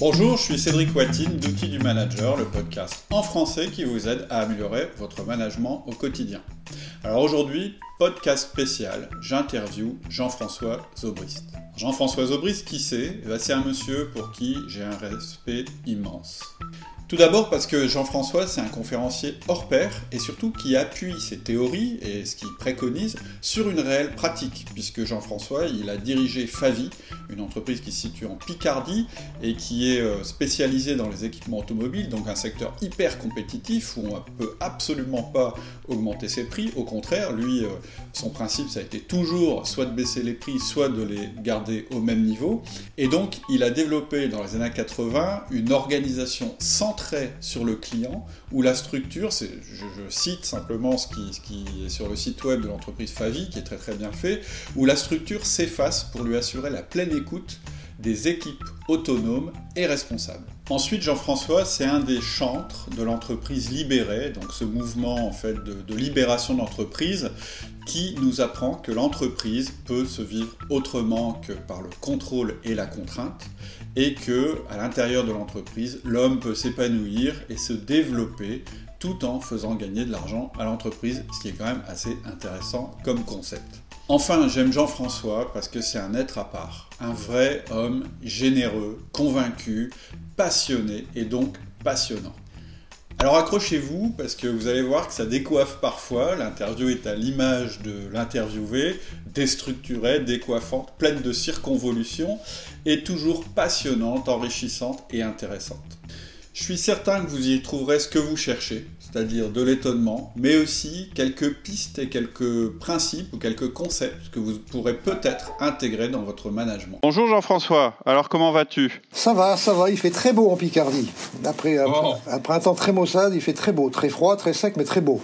Bonjour, je suis Cédric Watine d'Outils du Manager, le podcast en français qui vous aide à améliorer votre management au quotidien. Alors aujourd'hui, podcast spécial, j'interview Jean-François Zobrist. Jean-François Zobrist, qui c'est? Eh ben, C'est un monsieur pour qui j'ai un respect immense. Tout d'abord parce que Jean-François, c'est un conférencier hors pair et surtout qui appuie ses théories et ce qu'il préconise sur une réelle pratique, puisque Jean-François, il a dirigé Favi, une entreprise qui se situe en Picardie et qui est euh, spécialisée dans les équipements automobiles, donc un secteur hyper compétitif où on ne peut absolument pas augmenter ses prix. Au contraire, lui, euh, son principe, ça a été toujours soit de baisser les prix, soit de les garder au même niveau. Et donc, il a développé dans les années 80 une organisation centrale sur le client, où la structure, je, je, cite simplement ce qui, est sur le site web de l'entreprise Favi, qui est très très bien fait, où la structure s'efface pour lui assurer la pleine écoute des équipes autonomes et responsables. Ensuite, Jean-François, c'est un des chantres de l'entreprise libérée, donc ce mouvement en fait de, de libération d'entreprise qui nous apprend que l'entreprise peut se vivre autrement que par le contrôle et la contrainte et que à l'intérieur de l'entreprise, l'homme peut s'épanouir et se développer tout en faisant gagner de l'argent à l'entreprise, ce qui est quand même assez intéressant comme concept. Enfin, j'aime Jean-François parce que c'est un être à part, un vrai homme généreux, convaincu, passionné et donc passionnant. Alors accrochez-vous parce que vous allez voir que ça décoiffe parfois. L'interview est à l'image de l'interviewé, déstructurée, décoiffante, pleine de circonvolutions et toujours passionnante, enrichissante et intéressante. Je suis certain que vous y trouverez ce que vous cherchez, c'est-à-dire de l'étonnement, mais aussi quelques pistes et quelques principes ou quelques concepts que vous pourrez peut-être intégrer dans votre management. Bonjour Jean-François, alors comment vas-tu? Ça va, ça va, il fait très beau en Picardie. Après un, printemps très maussade, il fait très beau, très froid, très sec, mais très beau.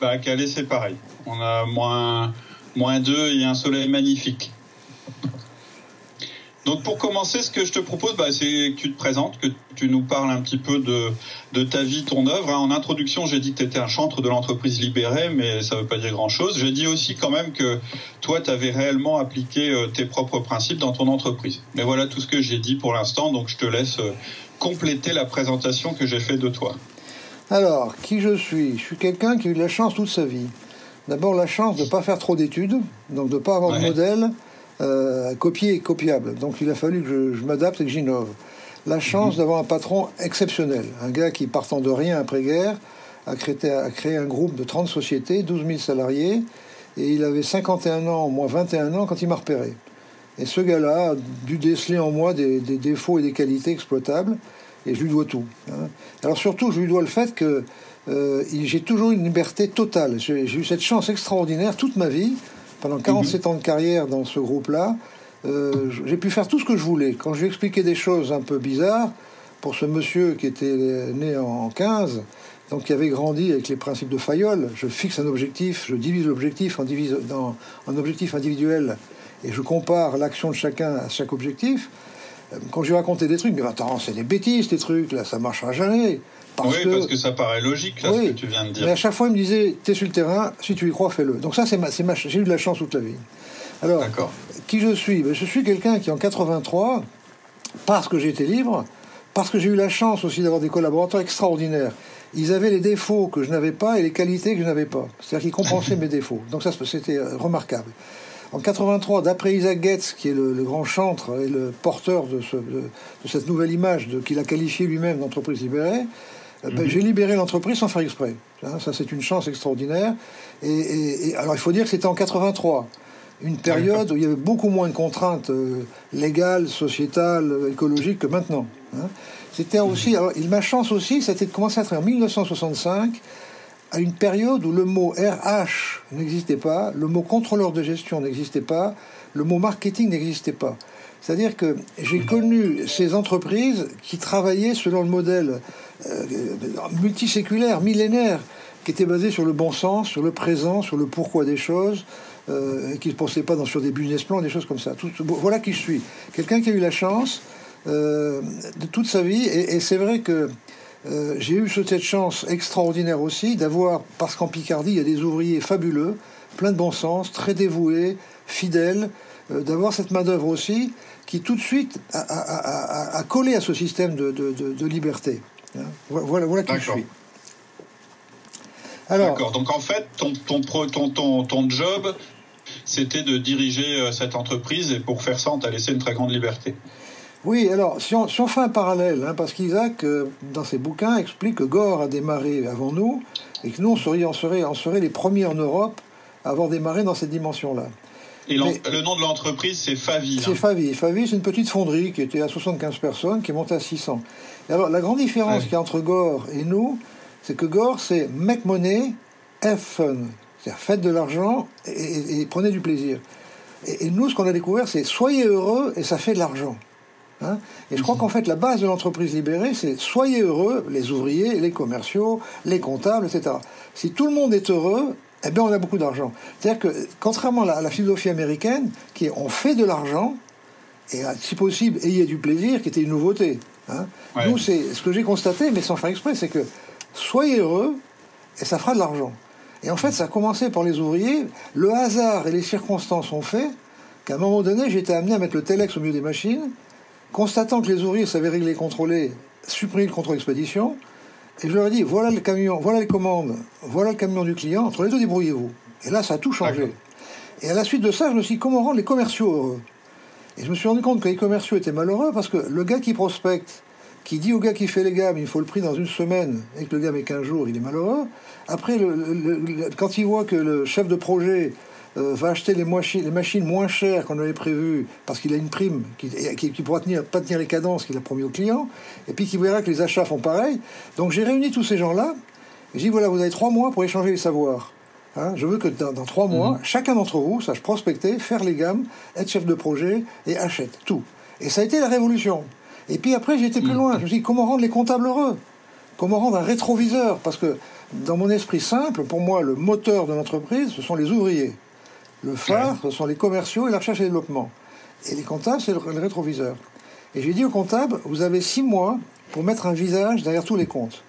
Bah, Calais, c'est pareil. On a moins, moins 2 et un soleil magnifique. Donc pour commencer, ce que je te propose, bah, c'est que tu te présentes, que tu nous parles un petit peu de, ta vie, ton œuvre. En introduction, j'ai dit que tu étais un chantre de l'entreprise libérée, mais ça ne veut pas dire grand-chose. J'ai dit aussi quand même que toi, tu avais réellement appliqué euh, tes propres principes dans ton entreprise. Mais voilà tout ce que j'ai dit pour l'instant, donc je te laisse euh, compléter la présentation que j'ai faite de toi. Alors, qui je suis? Je suis quelqu'un qui a eu de la chance toute sa vie. D'abord, la chance de ne pas faire trop d'études, donc de ne pas avoir de modèle euh, copier et copiable. Donc il a fallu que je, m'adapte et que j'innove. La chance mhm. d'avoir un patron exceptionnel, un gars qui, partant de rien après-guerre, a créé, a créé un groupe de 30 sociétés, 12 000 salariés, et il avait 51 ans, moins 21 ans, quand il m'a repéré. Et ce gars-là a dû déceler en moi des, défauts et des qualités exploitables, et je lui dois tout. Hein. Alors surtout, je lui dois le fait que euh, j'ai toujours une liberté totale. J'ai eu cette chance extraordinaire toute ma vie pendant 47 mhm. ans de carrière dans ce groupe-là, euh, j'ai pu faire tout ce que je voulais. Quand je lui expliquais des choses un peu bizarres, pour ce monsieur qui était né en 15, donc qui avait grandi avec les principes de Fayol, je fixe un objectif, je divise l'objectif en, divise, dans, un objectif individuel et je compare l'action de chacun à chaque objectif. Euh, quand je lui racontais des trucs, mais attends, c'est des bêtises, ces trucs, là, ça marchera jamais. oui, parce que ça paraît logique, là, ce que tu viens de dire. Mais à chaque fois, il me disait, t'es sur le terrain, si tu y crois, fais-le. Donc ça, c'est ma, ma j'ai eu de la chance toute la vie. Alors, qui je suis? Ben, Je suis quelqu'un qui, en 83, parce que j'ai été libre, parce que j'ai eu la chance aussi d'avoir des collaborateurs extraordinaires, ils avaient les défauts que je n'avais pas et les qualités que je n'avais pas. C'est-à-dire qu'ils compensaient mes défauts. Donc ça, c'était euh, remarquable. En 83, d'après Isaac Getz, qui est le, grand chantre et le porteur de, cette nouvelle image qu'il a qualifié lui-même d'entreprise libérée, euh, ben, mhm. j'ai libéré l'entreprise sans faire exprès. Hein, ça, c'est une chance extraordinaire. Et, alors, il faut dire que c'était en 83, une période où il y avait beaucoup moins de contraintes euh, légales, sociétales, écologiques que maintenant. Hein. C'était aussi, mhm. alors, il ma chance aussi, c'était de commencer à être en 1965 à une période où le mot RH n'existait pas, le mot contrôleur de gestion n'existait pas, le mot marketing n'existait pas. C'est-à-dire que j'ai connu ces entreprises qui travaillaient selon le modèle euh, multiséculaire, millénaire, qui était basé sur le bon sens, sur le présent, sur le pourquoi des choses, euh, qui ne pensait pas dans, sur des business plans, des choses comme ça. Voilà qui je suis. Quelqu'un qui a eu la chance euh, de toute sa vie, et c'est vrai que euh, j'ai eu cette chance extraordinaire aussi d'avoir, parce qu'en Picardie, il y a des ouvriers fabuleux, plein de bon sens, très dévoués, fidèles, euh, d'avoir cette main-d'œuvre aussi qui tout de suite a, collé à ce système de, liberté. Hein. Voilà, voilà qui je suis. D'accord. Donc en fait, ton, ton, ton, ton job, c'était de diriger euh, cette entreprise et pour faire ça, on t'a laissé une très grande liberté. Oui, alors si on, fait un parallèle, hein, parce qu'Isaac, euh, dans ses bouquins, explique que Gore a démarré avant nous et que nous, on serait, on serait, on serait les premiers en Europe à avoir démarré dans cette dimension-là. Et le nom de l'entreprise, c'est Favi. C'est hein. Favi. Favi, c'est une petite fonderie qui était à 75 personnes, qui est montée à 600. Et alors, la grande différence qu'il y a entre Gore et nous, c'est que Gore, c'est make money, have fun. C'est-à-dire, faites de l'argent et, prenez du plaisir. Et, nous, ce qu'on a découvert, c'est soyez heureux et ça fait de l'argent. Hein. et je crois qu'en fait, la base de l'entreprise libérée, c'est soyez heureux, les ouvriers, les commerciaux, les comptables, etc. Si tout le monde est heureux, eh bien, on a beaucoup d'argent. C'est-à-dire que, contrairement à la, philosophie américaine, qui est on fait de l'argent, et si possible, ayez du plaisir, qui était une nouveauté. Hein. Nous, c'est ce que j'ai constaté, mais sans faire exprès, c'est que soyez heureux, et ça fera de l'argent. Et en fait, ça a commencé par les ouvriers. Le hasard et les circonstances ont fait qu'à un moment donné, j'ai été amené à mettre le Telex au milieu des machines, constatant que les ouvriers savaient régler et contrôler, supprimer le contrôle expédition. Et je leur ai dit, voilà le camion, voilà les commandes, voilà le camion du client, entre les deux, débrouillez-vous. Et là, ça a tout changé. Et à la suite de ça, je me suis dit, comment rendre les commerciaux heureux? Et je me suis rendu compte que les commerciaux étaient malheureux parce que le gars qui prospecte, qui dit au gars qui fait les gammes, il faut le prix dans une semaine, et que le gars met 15 jours, il est malheureux. Après, quand il voit que le chef de projet euh, va acheter les, machines moins chères qu'on avait prévues, parce qu'il a une prime qui, qui, pourra tenir, pas tenir les cadences qu'il a promis au client, et puis qu'il verra que les achats font pareil. Donc j'ai réuni tous ces gens-là, et j'ai dit voilà, vous avez trois mois pour échanger les savoirs. Hein, je veux que dans, trois mois, mhm. chacun d'entre vous sache prospecter, faire les gammes, être chef de projet et achète tout. Et ça a été la révolution. Et puis après, j'ai été plus mm. loin. Je me suis dit, comment rendre les comptables heureux? Comment rendre un rétroviseur? Parce que dans mon esprit simple, pour moi, le moteur de l'entreprise, ce sont les ouvriers. Le phare, ce sont les commerciaux et la recherche et développement. Et les comptables, c'est le, rétroviseur. Et j'ai dit aux comptables, vous avez six mois pour mettre un visage derrière tous les comptes.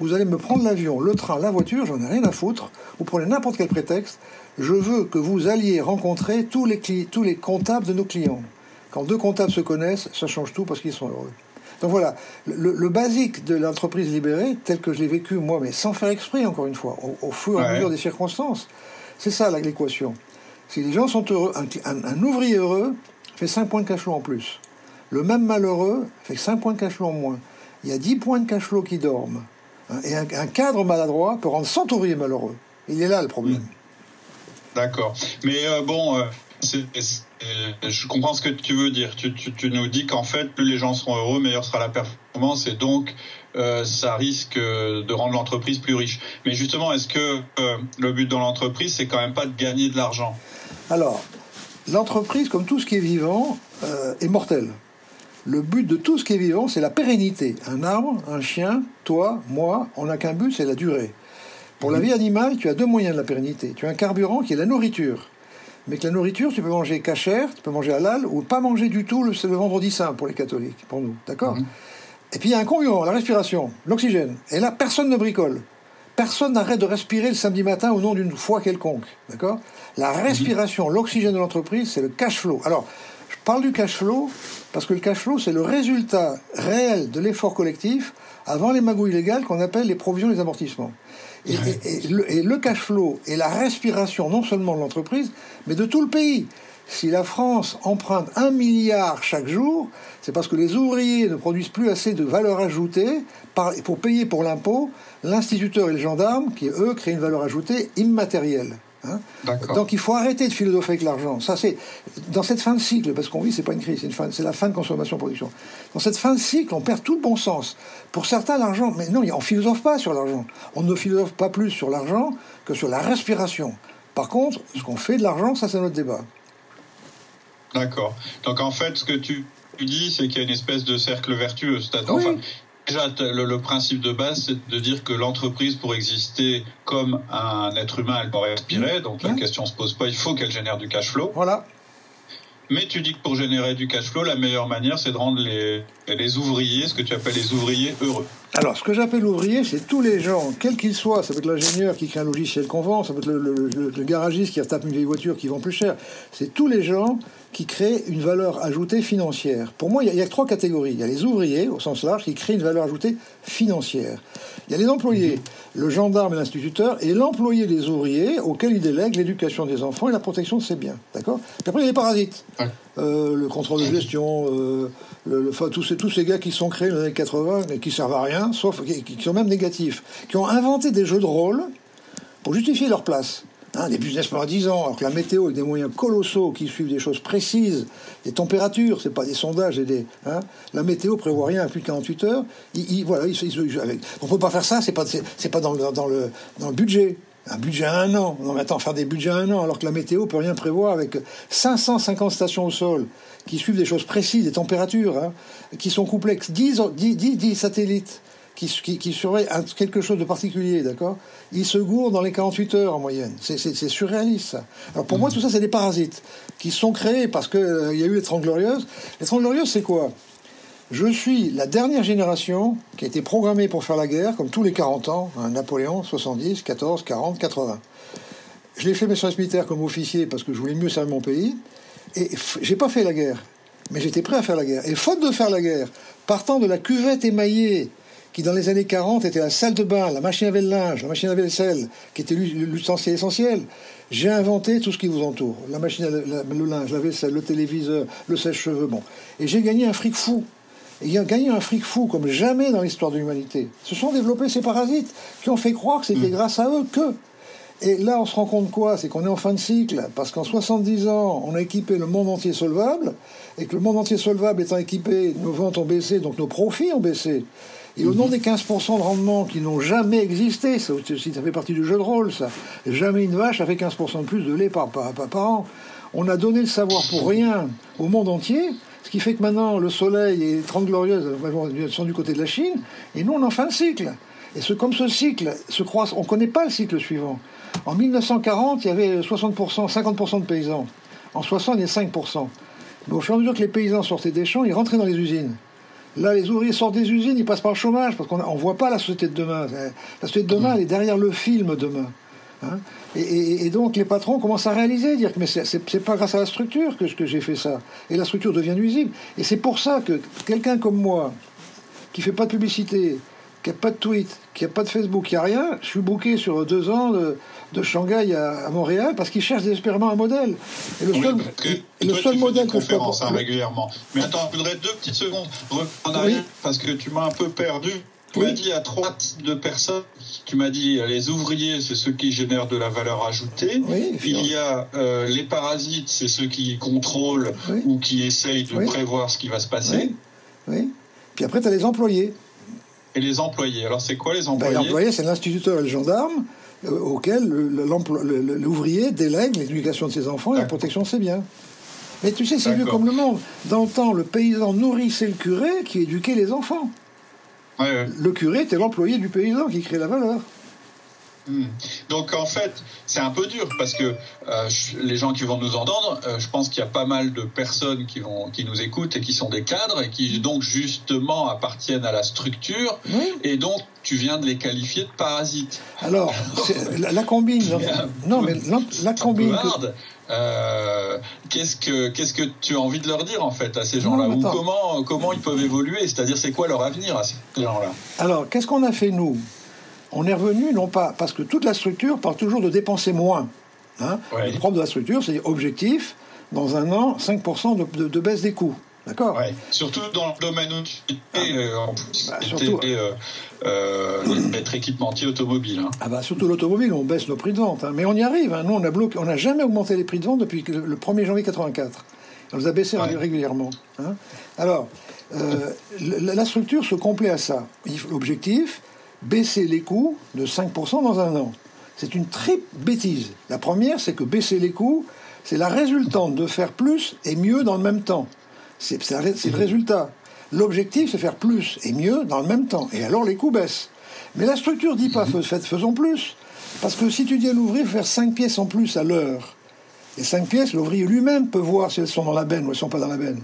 Vous allez me prendre l'avion, le train, la voiture, j'en ai rien à foutre. Vous prenez n'importe quel prétexte. Je veux que vous alliez rencontrer tous les, tous les comptables de nos clients. Quand deux comptables se connaissent, ça change tout parce qu'ils sont heureux. Donc voilà, le, basique de l'entreprise libérée, tel que je l'ai vécu moi, mais sans faire exprès, encore une fois, au, fur et à mesure des circonstances, c'est ça l'équation. Si les gens sont heureux, un, ouvrier heureux fait 5 points de cash flow en plus. Le même malheureux fait 5 points de cash flow en moins. Il y a 10 points de cash flow qui dorment. Hein, et un, cadre maladroit peut rendre 100 ouvriers malheureux. Il est là le problème. D'accord. Mais euh, bon, euh, je comprends ce que tu veux dire. Tu, nous dis qu'en fait, plus les gens seront heureux, meilleure sera la performance et donc euh, ça risque de rendre l'entreprise plus riche. Mais justement, est-ce que euh, le but dans l'entreprise, c'est quand même pas de gagner de l'argent? Alors, l'entreprise, comme tout ce qui est vivant, euh, est mortel. Le but de tout ce qui est vivant, c'est la pérennité. Un arbre, un chien, toi, moi, on n'a qu'un but, c'est la durée. Pour la vie animale, tu as deux moyens de la pérennité. Tu as un carburant qui est la nourriture mais que la nourriture, tu peux manger cachère, tu peux manger halal, ou pas manger du tout, c'est le vendredi saint pour les catholiques, pour nous, d'accord? Mhm. Et puis il y a un concurrent, la respiration, l'oxygène. Et là, personne ne bricole. Personne n'arrête de respirer le samedi matin au nom d'une foi quelconque, d'accord? La respiration, l'oxygène de l'entreprise, c'est le cash flow. Alors, je parle du cash flow parce que le cash flow, c'est le résultat réel de l'effort collectif avant les magouilles légales qu'on appelle les provisions et les amortissements. Et, le, cash flow et la respiration non seulement de l'entreprise, mais de tout le pays. Si la France emprunte un milliard chaque jour, c'est parce que les ouvriers ne produisent plus assez de valeur ajoutée pour payer pour l'impôt l'instituteur et le gendarme qui, eux, créent une valeur ajoutée immatérielle. Hein. Donc il faut arrêter de philosopher avec l'argent. Ça c'est dans cette fin de cycle, parce qu'on vit, c'est pas une crise, c'est la fin de consommation-production. Dans cette fin de cycle, on perd tout le bon sens. Pour certains, l'argent, mais non, on philosophe pas sur l'argent. On ne philosophe pas plus sur l'argent que sur la respiration. Par contre, ce qu'on fait de l'argent, ça c'est notre débat. D'accord. Donc en fait, ce que tu, dis, c'est qu'il y a une espèce de cercle vertueux. Enfin, Déjà, le, principe de base, c'est de dire que l'entreprise, pour exister comme un être humain, elle doit respirer. Donc la question se pose pas, il faut qu'elle génère du cash flow. Voilà. Mais tu dis que pour générer du cash flow, la meilleure manière, c'est de rendre les, les ouvriers, ce que tu appelles les ouvriers, heureux. Alors, ce que j'appelle ouvrier, c'est tous les gens, quels qu'ils soient. Ça peut être l'ingénieur qui crée un logiciel qu'on vend, ça peut être le, garagiste qui tape une vieille voiture qui vend plus cher. C'est tous les gens qui créent une valeur ajoutée financière. Pour moi, il y, a, trois catégories. Il y a les ouvriers, au sens large, qui créent une valeur ajoutée financière. Il y a les employés, le gendarme et l'instituteur, et l'employé des ouvriers, auquel il délègue l'éducation des enfants et la protection de ses biens. D'accord? Puis après, il y a les parasites. Euh, le contrôle de gestion, euh, le, tous, ces, gars qui sont créés dans les années 80 et qui servent à rien, sauf qui, sont même négatifs, qui ont inventé des jeux de rôle pour justifier leur place. Hein, des business pendant 10 ans, alors que la météo, avec des moyens colossaux qui suivent des choses précises, des températures, c'est pas des sondages et des. Hein, la météo prévoit rien à plus de 48 heures. Il, voilà, il, avec, on peut pas faire ça, c'est pas, pas dans le budget. Un budget à un an. Non, mais attends, faire des budgets à un an, alors que la météo peut rien prévoir avec 550 stations au sol qui suivent des choses précises, des températures, hein, qui sont complexes, 10, 10, 10 satellites qui, qui, qui surveillent quelque chose de particulier, d'accord? Il se gourre dans les 48 heures en moyenne. C'est surréaliste, ça. Alors pour moi, tout ça, c'est des parasites qui sont créés parce qu'il euh, y a eu les Trente Glorieuses. Les Trente Glorieuses, c'est quoi? Je suis la dernière génération qui a été programmée pour faire la guerre, comme tous les 40 ans, hein, Napoléon, 70, 14, 40, 80. Je l'ai fait mes services militaires comme officier parce que je voulais mieux servir mon pays. Et j'ai pas fait la guerre, mais j'étais prêt à faire la guerre. Et faute de faire la guerre, partant de la cuvette émaillée qui dans les années 40 était la salle de bain, la machine à laver le linge, la machine à laver qui était l'ustensile essentiel. J'ai inventé tout ce qui vous entoure. La machine à le linge, la vaisselle, le téléviseur, le sèche-cheveux, bon. Et j'ai gagné un fric fou. Et il a gagné un fric fou comme jamais dans l'histoire de l'humanité. Se sont développés ces parasites qui ont fait croire que c'était mm. grâce à eux que. Et là, on se rend compte quoi? C'est qu'on est en fin de cycle, parce qu'en 70 ans, on a équipé le monde entier solvable, et que le monde entier solvable étant équipé, nos ventes ont baissé, donc nos profits ont baissé. Et au nom des 15% de rendement qui n'ont jamais existé, ça, ça, fait partie du jeu de rôle, ça. Jamais une vache a fait 15% de plus de lait par, par, par, an. On a donné le savoir pour rien au monde entier, ce qui fait que maintenant le soleil les 30 glorieuses sont du côté de la Chine, et nous on est en fin de cycle. Et ce, comme ce cycle se croise, on ne connaît pas le cycle suivant. En 1940, il y avait 60%, 50% de paysans. En 60, il y a 5%. Mais au fur et à mesure que les paysans sortaient des champs, ils rentraient dans les usines. Là, les ouvriers sortent des usines, ils passent par le chômage, parce qu'on ne voit pas la société de demain. La société de demain, elle est derrière le film demain. Hein. Et, donc, les patrons commencent à réaliser, dire que mais c'est pas grâce à la structure que, que j'ai fait ça. Et la structure devient nuisible. Et c'est pour ça que quelqu'un comme moi, qui fait pas de publicité, qui a pas de tweet, qui a pas de Facebook, qui a rien, je suis booké sur deux ans de, de Shanghai à, Montréal parce qu'ils cherchent désespérément un modèle. Et le seul, le seul modèle que je peux régulièrement. Mais attends, je voudrais deux petites secondes parce que tu m'as un peu perdu. Tu m'as dit à trois types de personnes. Tu m'as dit les ouvriers, c'est ceux qui génèrent de la valeur ajoutée. Il y a euh, les parasites, c'est ceux qui contrôlent ou qui essayent de prévoir ce qui va se passer. Oui. Puis après, tu as les employés. Et les employés. Alors, c'est quoi les ben, employés? Les employés, c'est l'instituteur et le gendarme euh, auquel l'ouvrier délègue l'éducation de ses enfants et la protection de ses biens. Mais tu sais, c'est vieux comme le monde. Dans le temps, le paysan nourrissait le curé qui éduquait les enfants. Le curé était l'employé du paysan qui crée la valeur. Hmm. Donc en fait, c'est un peu dur parce que euh, les gens qui vont nous entendre, euh, je pense qu'il y a pas mal de personnes qui vont qui nous écoutent et qui sont des cadres et qui donc justement appartiennent à la structure et donc tu viens de les qualifier de parasites. Alors la, combine, non mais la, combine. Euh, qu'est-ce que qu'est-ce que tu as envie de leur dire en fait à ces gens-là ou comment comment ils peuvent évoluer C'est-à-dire c'est quoi leur avenir à ces gens-là Alors qu'est-ce qu'on a fait nous on est revenu, non pas, parce que toute la structure parle toujours de dépenser moins. Hein. Le propre de la structure, c'est objectif, dans un an, 5% de, baisse des coûts. D'accord Surtout dans le domaine où tu euh, en plus, bah, surtout, euh, euh, être équipementier automobile. Hein. Ah bah, surtout l'automobile, on baisse nos prix de vente. Hein. Mais on y arrive. Nous, on a bloqué, on n'a jamais augmenté les prix de vente depuis le 1er janvier 84. On les a baissés régulièrement. Alors, la, structure se complaît à ça. L'objectif, baisser les coûts de 5% dans un an. C'est une triple bêtise. La première, c'est que baisser les coûts, c'est la résultante de faire plus et mieux dans le même temps. C'est le résultat. L'objectif, c'est faire plus et mieux dans le même temps. Et alors les coûts baissent. Mais la structure dit pas faisons plus. Parce que si tu dis à l'ouvrier faire 5 pièces en plus à l'heure, les 5 pièces, l'ouvrier lui-même peut voir si elles sont dans la benne ou elles ne sont pas dans la benne.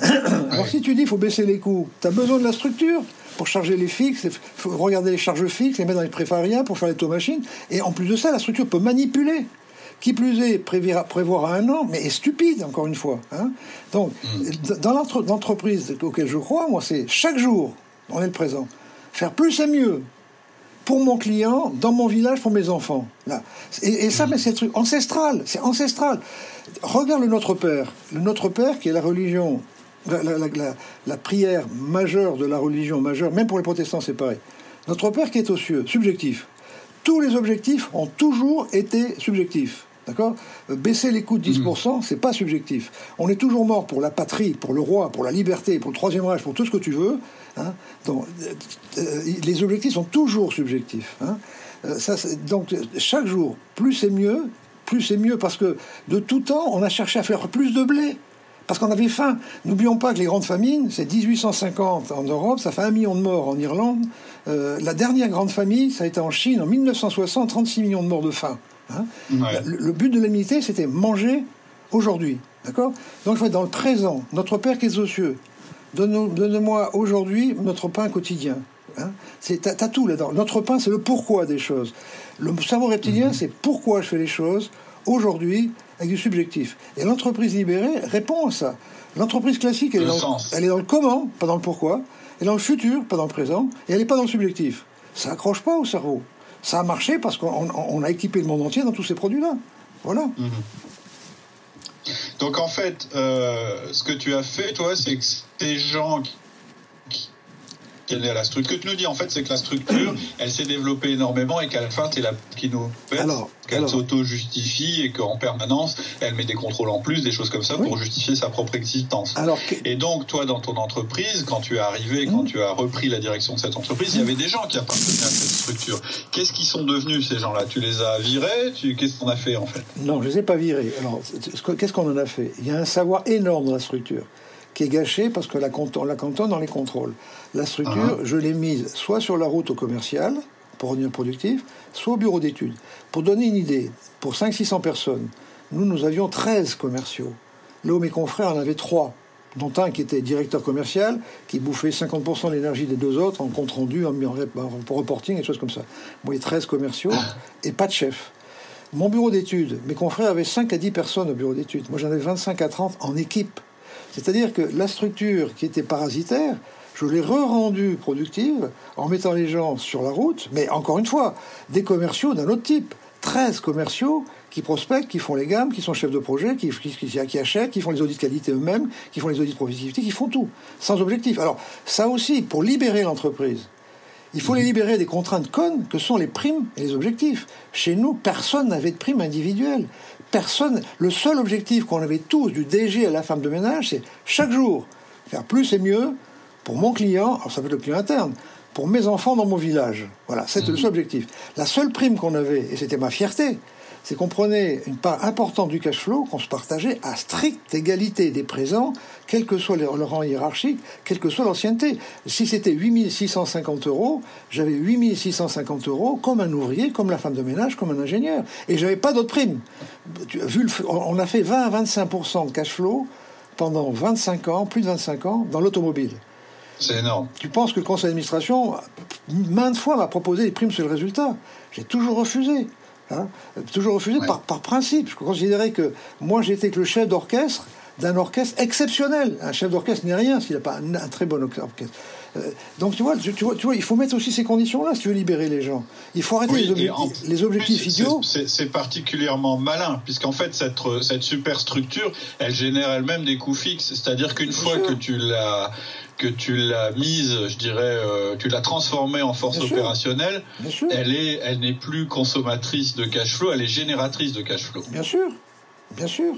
Alors si tu dis il faut baisser les coûts, tu as besoin de la structure pour charger les fixes, regarder les charges fixes, les mettre dans les préfariens pour faire les machines. Et en plus de ça, la structure peut manipuler. Qui plus est, prévoir à un an, mais est stupide, encore une fois. Hein. Donc, mm. dans l'entreprise auquel je crois, moi, c'est chaque jour, on est le présent, faire plus et mieux pour mon client, dans mon village, pour mes enfants. Là. Et, ça, mais c'est truc ancestral, c'est ancestral. Regarde le Notre Père. Le Notre Père, qui est la religion, la, la, prière majeure de la religion majeure, même pour les protestants, c'est pareil. Notre Père qui est aux cieux, subjectif. Tous les objectifs ont toujours été subjectifs. D'accord? Euh, Baisser les coûts de 10%, c'est pas subjectif. On est toujours mort pour la patrie, pour le roi, pour la liberté, pour le troisième âge, pour tout ce que tu veux. Hein. donc, euh, euh, les objectifs sont toujours subjectifs. Hein. ça, donc, chaque jour, plus c'est mieux, plus c'est mieux, parce que de tout temps, on a cherché à faire plus de blé. Parce qu'on avait faim. N'oublions pas que les grandes famines, c'est 1850 en Europe, ça fait un million de morts en Irlande. La dernière grande famine, ça a été en Chine en 1960, 36 millions de morts de faim. Hein. le, but de l'amitié, c'était manger aujourd'hui. D'accord? Donc, il faut être dans le présent. Notre Père qui est aux cieux, donne-moi aujourd'hui notre pain quotidien. Hein T'as tout là-dedans. Notre pain, c'est le pourquoi des choses. Le cerveau reptilien, mhm. c'est pourquoi je fais les choses aujourd'hui avec du subjectif. Et l'entreprise libérée répond à ça. L'entreprise classique, elle, est dans, elle est dans le comment, pas dans le pourquoi. Est dans le futur, pas dans le présent. Et elle n'est pas dans le subjectif. Ça accroche pas au cerveau. Ça a marché parce qu'on a équipé le monde entier dans tous ces produits-là. Voilà. Mhm. Donc en fait, euh, ce que tu as fait, toi, c'est que ces gens quelle est la structure. Ce que tu nous dis, en fait, c'est que la structure, elle s'est développée énormément et qu'à la fin, c'est la qui nous fait qu'elle s'auto-justifie et qu'en permanence, elle met des contrôles en plus, des choses comme ça, pour justifier sa propre existence. Alors Et donc, toi, dans ton entreprise, quand tu es arrivé, quand hmm. tu as repris la direction de cette entreprise, il y avait des gens qui appartenaient à cette structure. Qu'est-ce qu'ils sont devenus, ces gens-là? Tu les as virés? Qu'est-ce qu'on a fait, en fait? Non, je ne les ai pas virés. Alors, qu'est-ce qu'on en a fait? Il y a un savoir énorme dans la structure qui est gâché parce que la, on la cantonne dans les contrôles. La structure, uh-huh. je l'ai mise soit sur la route au commercial, pour revenir productif, soit au bureau d'études. Pour donner une idée, pour 500-600 personnes, nous, nous avions 13 commerciaux. Là où mes confrères en avaient 3, dont un qui était directeur commercial, qui bouffait 50% de l'énergie des deux autres en compte rendu, en, reporting et choses comme ça. Moi, 13 commerciaux et pas de chef. Mon bureau d'études, mes confrères avaient 5 à 10 personnes au bureau d'études. Moi, j'en avais 25 à 30 en équipe. C'est-à-dire que la structure qui était parasitaire, je l'ai re-rendue productive en mettant les gens sur la route, mais encore une fois, des commerciaux d'un autre type. 13 commerciaux qui prospectent, qui font les gammes, qui sont chefs de projet, qui, achètent, qui font les audits qualité eux-mêmes, qui font les audits productivité, qui font tout, sans objectif. Alors, ça aussi, pour libérer l'entreprise, il faut les libérer des contraintes connes que sont les primes et les objectifs. Chez nous, personne n'avait de prime individuelle personne. Le seul objectif qu'on avait tous, du DG à la femme de ménage, c'est chaque jour faire plus et mieux pour mon client, alors ça peut être le client interne, pour mes enfants dans mon village. Voilà, c'était le seul mmh. objectif. La seule prime qu'on avait, et c'était ma fierté, c'est qu'on prenait une part importante du cash flow qu'on se partageait à stricte égalité des présents, quel que soit le, rang hiérarchique, quelle que soit l'ancienneté. Si c'était 8650 euros, j'avais 8650 euros comme un ouvrier, comme la femme de ménage, comme un ingénieur. Et j'avais pas d'autres primes. Vu on a fait 20 à 25% de cash flow pendant 25 ans, plus de 25 ans, dans l'automobile. C'est énorme. Tu penses que le conseil d'administration, maintes fois, m'a proposé des primes sur le résultat. J'ai toujours refusé. Hein, toujours refusé par, par, principe. Je considérais que moi j'étais que le chef d'orchestre d'un orchestre exceptionnel. Un chef d'orchestre n'est rien s'il n'a pas un, très bon orchestre. Euh, donc tu vois, tu, vois, tu vois, il faut mettre aussi ces conditions-là si tu veux libérer les gens. Il faut arrêter les, objectifs, les objectifs idiots. C'est particulièrement malin, puisqu'en fait, cette, cette superstructure, elle génère elle-même des coûts fixes. C'est-à-dire qu'une fois que tu l'as que tu l'as mise, je dirais, euh, tu l'as transformée en force opérationnelle, elle est, elle n'est plus consommatrice de cash flow, elle est génératrice de cash flow. Bien sûr, bien sûr.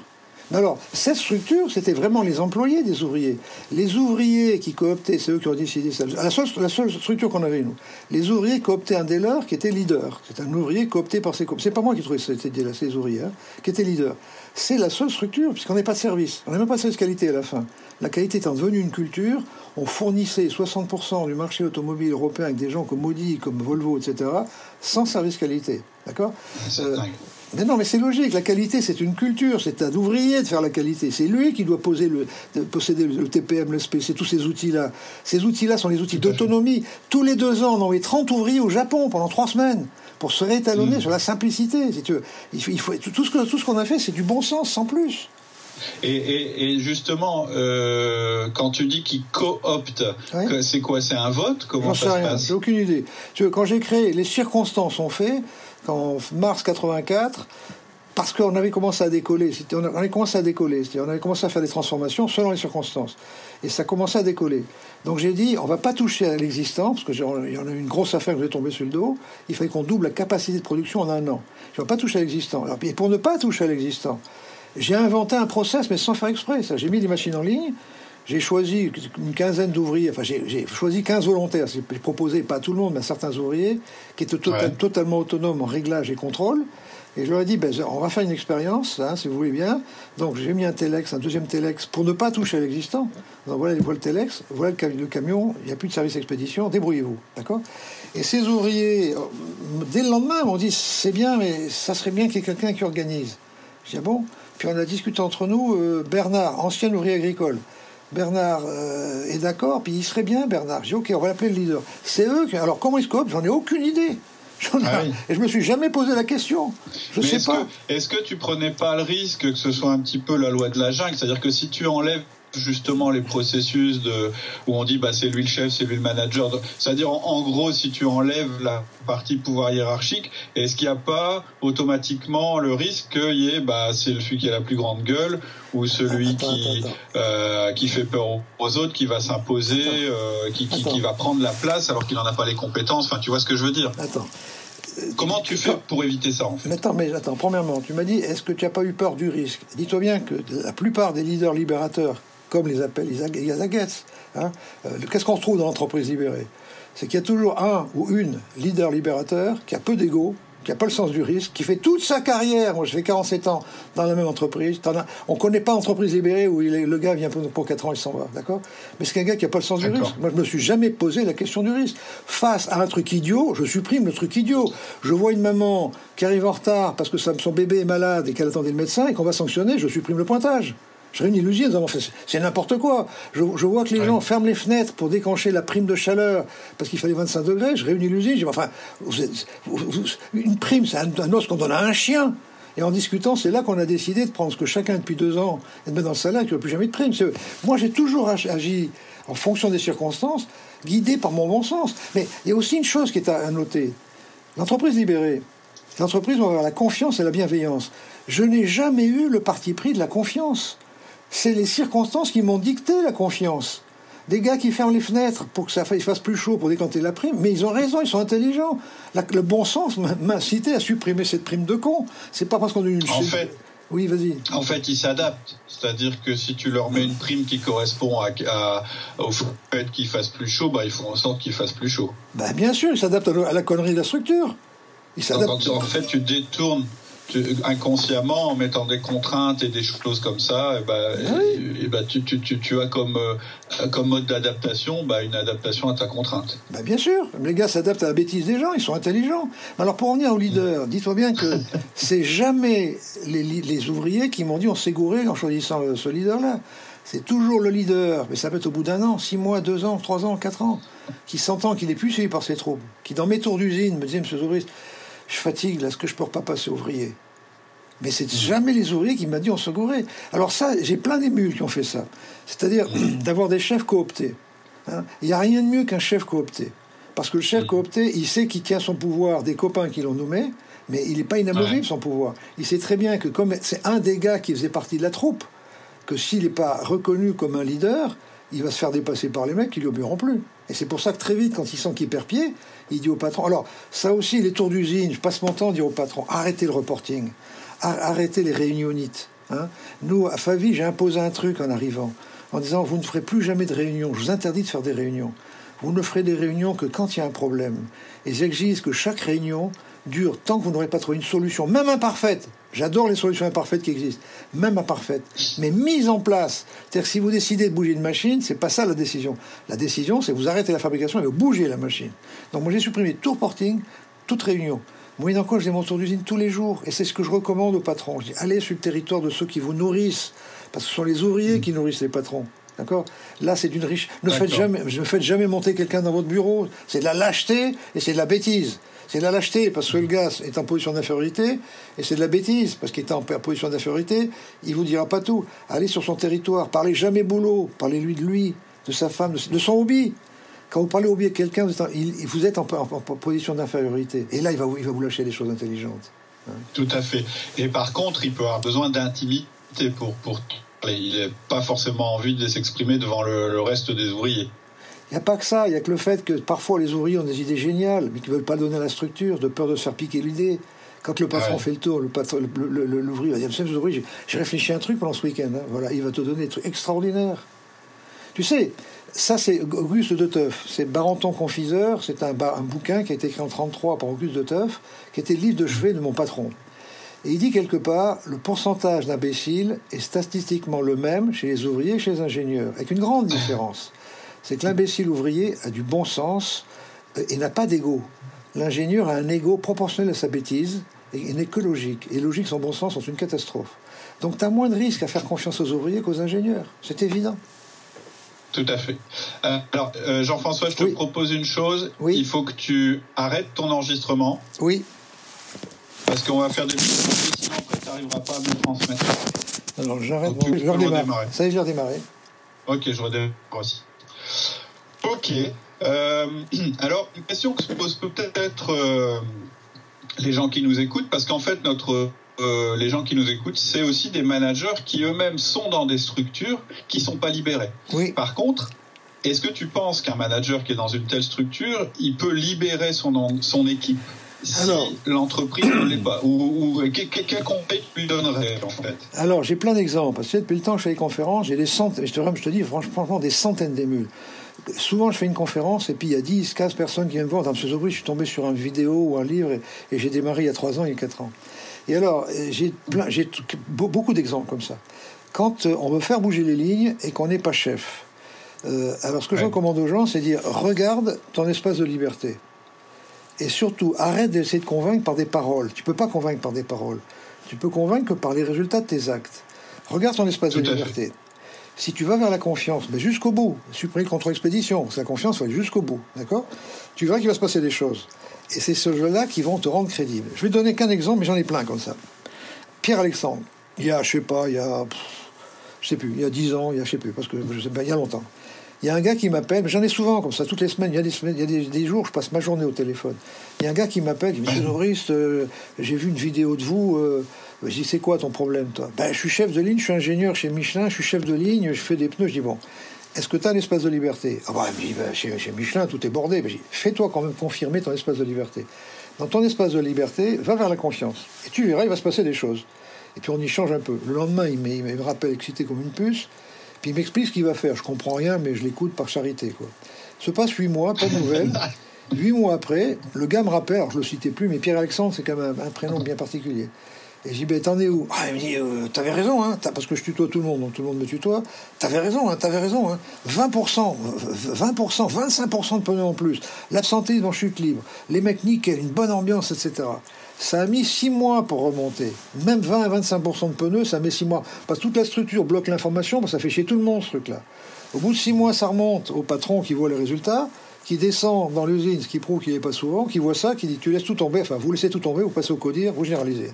Alors, cette structure, c'était vraiment les employés des ouvriers. Les ouvriers qui cooptaient, c'est eux qui ont décidé ça. La seule, la seule structure qu'on avait, nous. Les ouvriers cooptaient un des leurs qui était leader. C'est un ouvrier coopté par ses C'est pas moi qui trouvais cette les ouvriers, hein, qui était leader. C'est la seule structure, puisqu'on n'est pas de service. On n'a même pas de service qualité à la fin. La qualité étant devenue une culture, on fournissait 60% du marché automobile européen avec des gens comme Audi, comme Volvo, etc., sans service qualité. D'accord? Mais non, mais c'est logique. La qualité, c'est une culture. C'est à l'ouvrier de faire la qualité. C'est lui qui doit poser le, posséder le TPM, le SP, c'est tous ces outils-là. Ces outils-là sont les outils d'autonomie. Tous les deux ans, on envoie 30 ouvriers au Japon pendant trois semaines pour se réétalonner hmm. sur la simplicité. Si tu veux. Il faut, tout ce tout ce qu'on a fait, c'est du bon sens, sans plus. Et, justement, euh, quand tu dis qu'ils cooptent, c'est quoi? C'est un vote? Comment ça se passe? J'ai aucune idée. Quand j'ai créé, les circonstances ont fait en mars 84, parce qu'on avait commencé à décoller. On avait commencé à décoller, on avait commencé à faire des transformations selon les circonstances. Et ça commençait à décoller. Donc j'ai dit, on va pas toucher à l'existant, parce qu'il y en a une grosse affaire que j'ai tombé sur le dos. Il fallait qu'on double la capacité de production en un an. Je ne vais pas toucher à l'existant. Et pour ne pas toucher à l'existant, j'ai inventé un process, mais sans faire exprès. J'ai mis des machines en ligne. J'ai choisi une quinzaine d'ouvriers, enfin j'ai choisi 15 volontaires, j'ai proposé pas à tout le monde, mais à certains ouvriers, qui étaient tota-, totalement autonomes en réglage et contrôle. Et je leur ai dit, ben, on va faire une expérience, hein, si vous voulez bien. Donc j'ai mis un Telex, un deuxième Telex, pour ne pas toucher à l'existant. Donc voilà, voilà le Telex, voilà le, camion, il n'y a plus de service expédition, débrouillez-vous. D'accord? Et ces ouvriers, euh, dès le lendemain, m'ont dit, c'est bien, mais ça serait bien qu'il y ait quelqu'un qui organise. J'ai dit, ah bon? Puis on a discuté entre nous, euh, Bernard, ancien ouvrier agricole, Bernard euh, est d'accord, puis il serait bien, Bernard. J'ai dit, ok, on va l'appeler le leader. C'est eux qui. Alors, comment ils se copent? J'en ai aucune idée. Ah et je me suis jamais posé la question. Je sais pas. Est-ce que tu prenais pas le risque que ce soit un petit peu la loi de la jungle? C'est-à-dire que si tu enlèves justement les processus de, où on dit bah, c'est lui le chef, c'est lui le manager. C'est-à-dire en, gros, si tu enlèves la partie pouvoir hiérarchique, est-ce qu'il n'y a pas automatiquement le risque qu'il y ait bah, c'est celui qui a la plus grande gueule ou celui qui, euh, qui fait peur aux autres, qui va s'imposer, euh, qui, qui, qui, va prendre la place alors qu'il n'en a pas les compétences? Enfin, tu vois ce que je veux dire? Attends. Comment tu fais pour éviter ça en fait? Attends, mais attends, premièrement, tu m'as dit, est-ce que tu n'as pas eu peur du risque? Dis-toi bien que la plupart des leaders libérateurs comme les appellent les Azaguets. Hein. Euh, qu'est-ce qu'on retrouve dans l'entreprise libérée? C'est qu'il y a toujours un ou une leader libérateur qui a peu d'ego, qui n'a pas le sens du risque, qui fait toute sa carrière, moi je fais 47 ans dans la même entreprise, on ne connaît pas l'entreprise libérée où le gars vient pour, 4 ans et s'en va, d'accord? Mais c'est un gars qui n'a pas le sens du risque. Moi je me suis jamais posé la question du risque. Face à un truc idiot, je supprime le truc idiot. Je vois une maman qui arrive en retard parce que son bébé est malade et qu'elle attendait le médecin et qu'on va sanctionner, je supprime le pointage. Je réunis l'usine, c'est n'importe quoi. Je, vois que les gens ferment les fenêtres pour déclencher la prime de chaleur parce qu'il fallait 25 degrés. Je réunis l'usine, enfin, une prime, c'est un, os qu'on donne à un chien. Et en discutant, c'est là qu'on a décidé de prendre ce que chacun depuis deux ans et de mettre dans le salaire qu'il n'y a plus jamais de prime. Moi, j'ai toujours agi en fonction des circonstances, guidé par mon bon sens. Mais il y a aussi une chose qui est à, noter. L'entreprise libérée, l'entreprise va avoir la confiance et la bienveillance. Je n'ai jamais eu le parti pris de la confiance c'est les circonstances qui m'ont dicté la confiance. Des gars qui ferment les fenêtres pour que ça fasse plus chaud pour décanter la prime, mais ils ont raison, ils sont intelligents. le bon sens m'a incité à supprimer cette prime de con. C'est pas parce qu'on a une. En fait, oui, vas-y. En fait, ils s'adaptent. C'est-à-dire que si tu leur mets une prime qui correspond à, au fait qu'il fasse plus chaud, bah, ils font en sorte qu'il fasse plus chaud. Bah, bien sûr, ils s'adaptent à la connerie de la structure. Ils s'adaptent. En fait, tu détournes inconsciemment, en mettant des contraintes et des choses comme ça, et eh ben, ah eh ben, tu, tu, tu, as comme, euh, comme mode d'adaptation bah, une adaptation à ta contrainte. Bah bien sûr, les gars s'adaptent à la bêtise des gens, ils sont intelligents. Alors pour revenir au leader, dis-toi bien que c'est jamais les, les, ouvriers qui m'ont dit on s'est gouré en choisissant ce leader-là. C'est toujours le leader, mais ça peut être au bout d'un an, six mois, deux ans, trois ans, quatre ans, qui s'entend qu'il est plus suivi par ses troupes, qui dans mes tours d'usine me disait, monsieur Zouris, je fatigue, là, est-ce que je peux pas passer ouvrier Mais c'est jamais les ouvriers qui m'ont dit on se gourait. Alors ça, j'ai plein d'émules qui ont fait ça. C'est-à-dire d'avoir des chefs cooptés. Hein. Il n'y a rien de mieux qu'un chef coopté. Parce que le chef coopté, il sait qu'il tient son pouvoir des copains qui l'ont nommé, mais il n'est pas inamovible son pouvoir. Il sait très bien que comme c'est un des gars qui faisait partie de la troupe, que s'il n'est pas reconnu comme un leader, il va se faire dépasser par les mecs qui lui obéiront plus. Et c'est pour ça que très vite, quand il sent qu'il perd pied, il dit au patron. Alors, ça aussi, les tours d'usine, je passe mon temps à dire au patron arrêtez le reporting, arrêtez les réunionites. Hein. Nous, à Favi, j'ai imposé un truc en arrivant, en disant vous ne ferez plus jamais de réunions, je vous interdis de faire des réunions. Vous ne ferez des réunions que quand il y a un problème. Et j'exige que chaque réunion dure tant que vous n'aurez pas trouvé une solution, même imparfaite. J'adore les solutions imparfaites qui existent, même imparfaites, mais mises en place. C'est-à-dire si vous décidez de bouger une machine, c'est pas ça la décision. La décision, c'est vous arrêtez la fabrication et vous bougez la machine. Donc moi j'ai supprimé tout reporting, toute réunion. Moyennant quoi, je mon tour d'usine tous les jours. Et c'est ce que je recommande aux patrons. Je dis, allez sur le territoire de ceux qui vous nourrissent. Parce que ce sont les ouvriers qui nourrissent les patrons. D'accord? Là, c'est d'une riche. Ne faites jamais, ne faites jamais monter quelqu'un dans votre bureau. C'est de la lâcheté et c'est de la bêtise. C'est de la lâcheté parce que le gars est en position d'infériorité et c'est de la bêtise parce qu'il est en position d'infériorité. Il vous dira pas tout. Allez sur son territoire. Parlez jamais boulot. Parlez-lui de lui, de sa femme, de son hobby. Quand vous parlez au biais de quelqu'un, vous êtes en, position d'infériorité. Et là, il va, il vous lâcher des choses intelligentes. Tout à fait. Et par contre, il peut avoir besoin d'intimité pour, pour il n'a pas forcément envie de s'exprimer devant le, reste des ouvriers. Il n'y a pas que ça, il n'y a que le fait que parfois les ouvriers ont des idées géniales, mais qui ne veulent pas donner la structure, de peur de se faire piquer l'idée. Quand le patron fait le tour, l'ouvrier va dire J'ai réfléchi à un truc pendant ce week-end. Hein. Voilà, il va te donner des trucs extraordinaires. Tu sais, ça, c'est Auguste de Teuf. C'est Barenton Confiseur. C'est un, un, bouquin qui a été écrit en 1933 par Auguste de Teuf, qui était le livre de chevet de mon patron. Et il dit quelque part, le pourcentage d'imbéciles est statistiquement le même chez les ouvriers et chez les ingénieurs, avec une grande différence. C'est que l'imbécile ouvrier a du bon sens euh, et n'a pas d'ego. L'ingénieur a un ego proportionnel à sa bêtise et n'est que logique. Et logique sans bon sens sont une catastrophe. Donc tu as moins de risques à faire confiance aux ouvriers qu'aux ingénieurs. C'est évident. Tout à fait. Euh, alors, euh, Jean-François, je te propose une chose. Oui. Il faut que tu arrêtes ton enregistrement. Oui. Parce qu'on va faire des sinon après, tu n'arriveras pas à me transmettre. Alors, j'arrête. je redémarre. Ça y est, je redémarrer. Ok, je redémarre aussi. Ok. Euh, alors, une question que se posent peut-être les gens qui nous écoutent, parce qu'en fait, notre euh, les gens qui nous écoutent, c'est aussi des managers qui eux-mêmes sont dans des structures qui sont pas libérées. Oui. Par contre, est-ce que tu penses qu'un manager qui est dans une telle structure, il peut libérer son, son équipe si l'entreprise ne l'est pas? Ou, quel, conseil tu lui donnerais en fait? Alors j'ai plein d'exemples. Parce que depuis le temps que je fais des conférences, j'ai des centaines, je te, je te dis franchement des centaines d'émules souvent je fais une conférence et puis il y a 10, 15 personnes qui viennent me voir. Dans ce je suis tombé sur une vidéo ou un livre et, et j'ai démarré il y a 3 ans, il y a 4 ans. Et alors, j'ai beaucoup d'exemples comme ça. Quand euh, on veut faire bouger les lignes et qu'on n'est pas chef, euh, alors ce que je recommande aux gens, c'est dire regarde ton espace de liberté. Et surtout, arrête d'essayer de convaincre par des paroles. Tu peux pas convaincre par des paroles. Tu peux convaincre que par les résultats de tes actes. Regarde ton espace de liberté. Si tu vas vers la confiance, mais jusqu'au bout, supprimer le contre-expédition, la confiance, va jusqu'au bout, d'accord? Tu verras qu'il va se passer des choses. Et c'est ce jeu-là qui vont te rendre crédible. Je vais donner qu'un exemple, mais j'en ai plein comme ça. Pierre Alexandre, il y a, je sais pas, il y a, je sais plus, il y a 10 ans, il y a, je sais plus, parce que je sais pas, il y a longtemps. Il y a un gars qui m'appelle, mais j'en ai souvent comme ça, toutes les semaines. Il y a des semaines, il y a des, jours, je passe ma journée au téléphone. Il y a un gars qui m'appelle, qui me dit Monsieur j'ai vu une vidéo de vous. Euh, je dis C'est quoi ton problème, toi Ben, je suis chef de ligne, je suis ingénieur chez Michelin, je suis chef de ligne, je fais des pneus. Je dis Bon, est-ce que tu as un espace de liberté? Ah bah, bah chez, Michelin, tout est bordé. Fais-toi quand même confirmer ton espace de liberté. Dans ton espace de liberté, va vers la confiance. Et tu verras, il va se passer des choses. Et puis on y change un peu. Le lendemain, il me, rappelle excité comme une puce. Puis il m'explique ce qu'il va faire. Je comprends rien, mais je l'écoute par charité. Quoi. Se passe huit mois, pas de nouvelles. Huit mois après, le gars me rappelle, alors je le citais plus, mais Pierre-Alexandre, c'est quand même un prénom bien particulier. Et je dis, ben t'en es où? Ah, Il me dit, euh, t'avais raison, hein, parce que je tutoie tout le monde, donc tout le monde me tutoie. T'avais raison, hein, t'avais raison. Hein. 20%, 20%, 25% de pneus en plus. L'absentéisme en chute libre. Les mecs nickel, une bonne ambiance, etc. Ça a mis 6 mois pour remonter. Même 20 à 25% de pneus, ça met 6 mois. Parce que toute la structure bloque l'information, ça fait chier tout le monde, ce truc-là. Au bout de 6 mois, ça remonte au patron qui voit les résultats, qui descend dans l'usine, ce qui prouve qu'il n'est pas souvent, qui voit ça, qui dit tu laisses tout tomber, enfin vous laissez tout tomber, vous passez au codir, vous généralisez.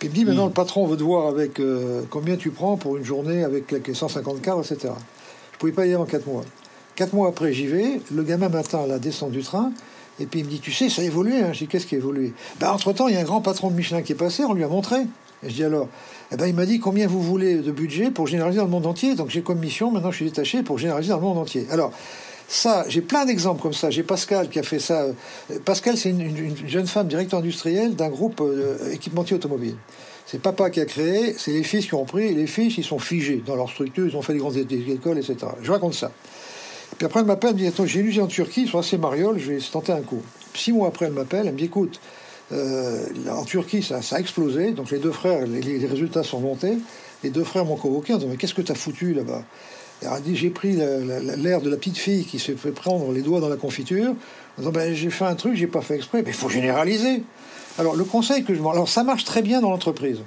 Puis il me dit maintenant le patron veut te voir avec euh, combien tu prends pour une journée avec les 150 quarts, etc. Je pouvais pas y aller en 4 mois. Quatre mois après, j'y vais. Le gamin m'attend à la descente du train. Et puis il me dit, tu sais, ça a évolué. Hein. Je dis, qu'est-ce qui a évolué? Ben, Entre-temps, il y a un grand patron de Michelin qui est passé, on lui a montré. Et je dis alors, eh ben, il m'a dit combien vous voulez de budget pour généraliser dans le monde entier? Donc j'ai comme mission, maintenant je suis détaché pour généraliser dans le monde entier. Alors, ça, j'ai plein d'exemples comme ça. J'ai Pascal qui a fait ça. Pascal, c'est une, jeune femme directeur industrielle d'un groupe euh, équipementier automobile. C'est papa qui a créé, c'est les fils qui ont pris, les fils, ils sont figés dans leur structure, ils ont fait des grandes écoles, etc. Je raconte ça. Puis après, elle m'appelle, elle me dit Attends, j'ai lu en Turquie, ils sont assez marioles, je vais tenter un coup. Six mois après, elle m'appelle, elle me dit Écoute, euh, en Turquie, ça, a explosé, donc les deux frères, les, résultats sont montés. Les deux frères m'ont convoqué en disant Mais qu'est-ce que tu as foutu là-bas? Elle dit J'ai pris l'air de la petite fille qui s'est fait prendre les doigts dans la confiture. En disant ben, J'ai fait un truc, j'ai pas fait exprès. Mais il faut généraliser. Alors, le conseil que je... Alors, ça marche très bien dans l'entreprise.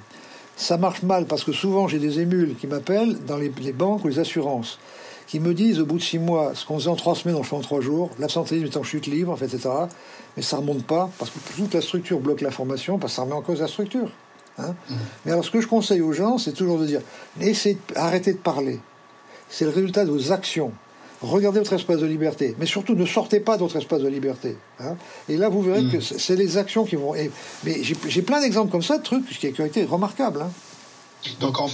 Ça marche mal parce que souvent, j'ai des émules qui m'appellent dans les, banques ou les assurances, qui me disent au bout de six mois, ce qu'on faisait en trois semaines, on fait en trois jours, l'absentéisme est en chute libre, en fait, etc. Mais ça remonte pas parce que toute la structure bloque l'information parce que ça remet en cause la structure. Hein. Mmh. Mais alors, ce que je conseille aux gens, c'est toujours de dire, essayez arrêtez de parler. C'est le résultat de vos actions regardez votre espace de liberté, mais surtout ne sortez pas de votre espace de liberté. Hein. Et là, vous verrez hmm. que c'est les actions qui vont. mais j'ai plein d'exemples comme ça de trucs qui, ont été remarquables. Hein. Donc, en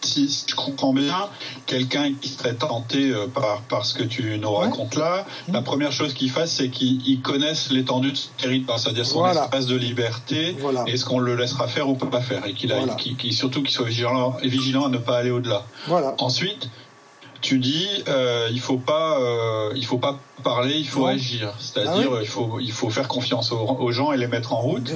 si je comprends bien, quelqu'un qui serait tenté euh, par, par ce que tu nous racontes là, la hmm. première chose qu'il fasse, c'est qu'il connaisse l'étendue de ce territoire, c'est-à-dire son espace de liberté, et ce qu'on le laissera faire ou pas faire, et qu'il surtout qu'il soit vigilant, vigilant à ne pas aller au-delà. Ensuite, tu dis euh, il faut pas euh, il faut pas parler, il faut agir. C'est-à-dire ah il faut il faut faire confiance aux, gens et les mettre en route.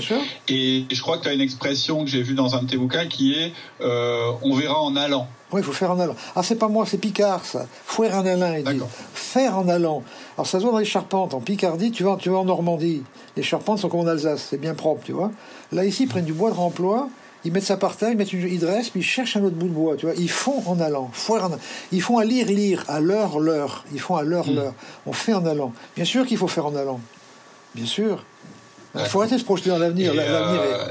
Et, je crois que tu as une expression que j'ai vue dans un de tes bouquins qui est euh, on verra en allant. Oui, il faut faire en allant. Ah, c'est pas moi, c'est Picard, ça. Faire en allant, il dit. Faire en allant. Alors, ça se voit dans les charpentes. En Picardie, tu vas, tu vas en Normandie. Les charpentes sont comme en Alsace, c'est bien propre, tu vois. Là, ici, ils prennent du bois de remploi, ils mettent ça par terre, ils mettent une, ils dressent, puis ils cherchent un autre bout de bois, tu vois. Ils font en allant, ils font à lire, lire, à leur, leur. Ils font à leur, mm. leur. On fait en allant. Bien sûr qu'il faut faire en allant. Bien sûr. Il faut arrêter de se projeter dans l'avenir. L'avenir euh,